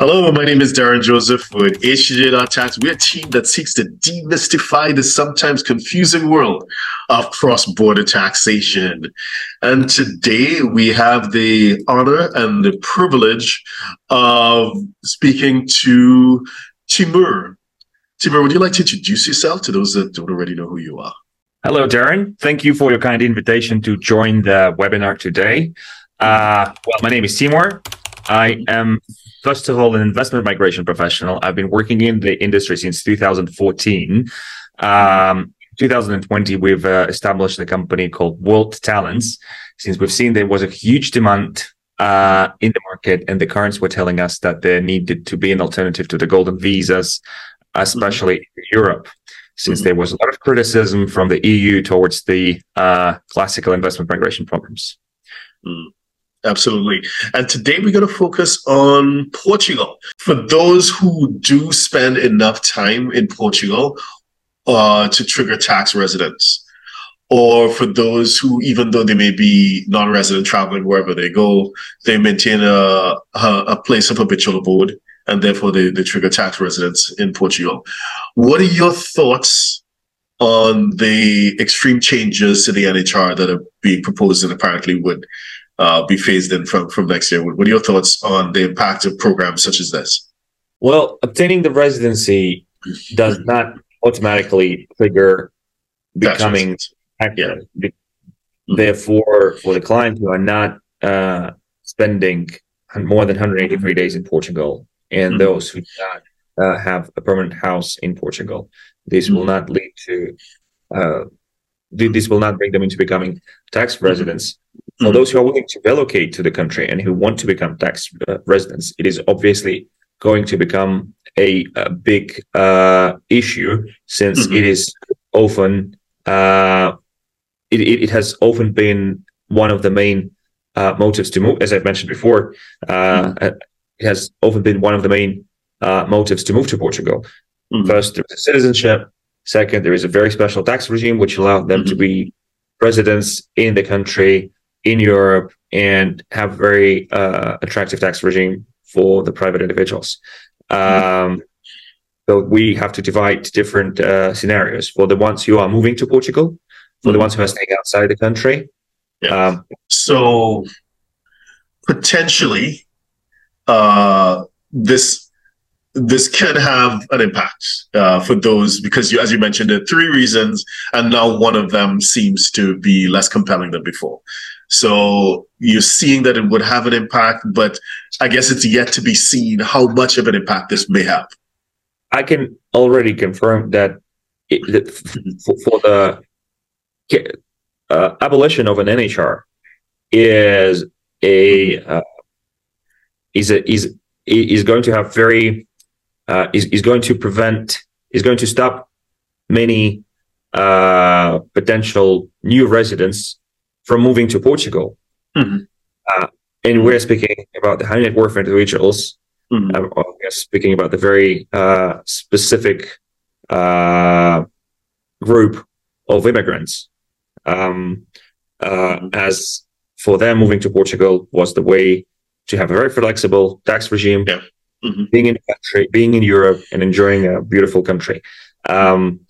Hello, my name is Derren Joseph with HTJ.tax. We're a team that seeks to demystify the sometimes confusing world of cross-border taxation. And today we have the honor and the privilege of speaking to Timur. Timur, would you like to introduce yourself to those that don't already know who you are? Hello, Derren. Thank you for your kind invitation to join the webinar today. Uh, well, my name is Timur. I am first of all, an investment migration professional. I've been working in the industry since 2014. Um, 2020, we've uh, established a company called World Talents, since we've seen there was a huge demand uh, in the market, and the currents were telling us that there needed to be an alternative to the golden visas, especially mm-hmm. Europe, since mm-hmm. there was a lot of criticism from the EU towards the uh, classical investment migration programs. Mm. Absolutely. And today we're going to focus on Portugal. For those who do spend enough time in Portugal uh, to trigger tax residence, or for those who, even though they may be non-resident traveling wherever they go, they maintain a, a, a place of habitual abode and therefore they, they trigger tax residence in Portugal. What are your thoughts on the extreme changes to the NHR that are being proposed and apparently would uh, be phased in from, from next year. What are your thoughts on the impact of programs such as this? Well, obtaining the residency does not automatically trigger becoming active. Yeah. Therefore, for the clients who are not uh, spending more than 183 days in Portugal and mm-hmm. those who do not uh, have a permanent house in Portugal, this mm-hmm. will not lead to uh, this will not bring them into becoming tax residents. For mm-hmm. those who are willing to relocate to the country and who want to become tax uh, residents, it is obviously going to become a, a big uh, issue since mm-hmm. it is often uh, it, it has often been one of the main uh, motives to move. As I've mentioned before, uh, mm-hmm. it has often been one of the main uh, motives to move to Portugal. Mm-hmm. First, there's a citizenship. Second, there is a very special tax regime which allowed them to mm-hmm. be residents in the country in Europe and have very uh, attractive tax regime for the private individuals. Um, so we have to divide different uh, scenarios for the ones who are moving to Portugal, for mm-hmm. the ones who are staying outside the country. Yeah. Um, so potentially, uh, this this can have an impact uh, for those because you, as you mentioned, there are three reasons, and now one of them seems to be less compelling than before. So you're seeing that it would have an impact, but I guess it's yet to be seen how much of an impact this may have. I can already confirm that, it, that for, for, the uh, abolition of an NHR is a uh, is a, is is going to have very uh, is is going to prevent is going to stop many uh, potential new residents from moving to Portugal. Mm-hmm. Uh, and we're speaking about the high net worth individuals. Mm-hmm. Uh, speaking about the very uh, specific uh, group of immigrants. Um, uh, mm-hmm. as for them, moving to Portugal was the way to have a very flexible tax regime, yeah. mm-hmm. being in the country, being in Europe, and enjoying a beautiful country. Um,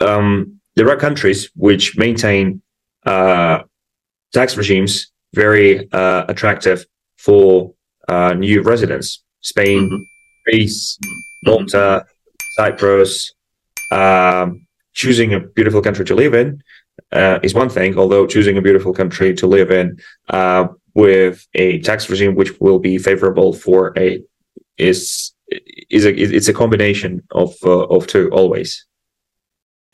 um, there are countries which maintain uh, tax regimes very uh, attractive for uh, new residents. Spain, mm-hmm. Greece, Malta, Cyprus. Um, choosing a beautiful country to live in uh, is one thing, although choosing a beautiful country to live in uh, with a tax regime which will be favorable for a is is a it's a combination of uh, of two always.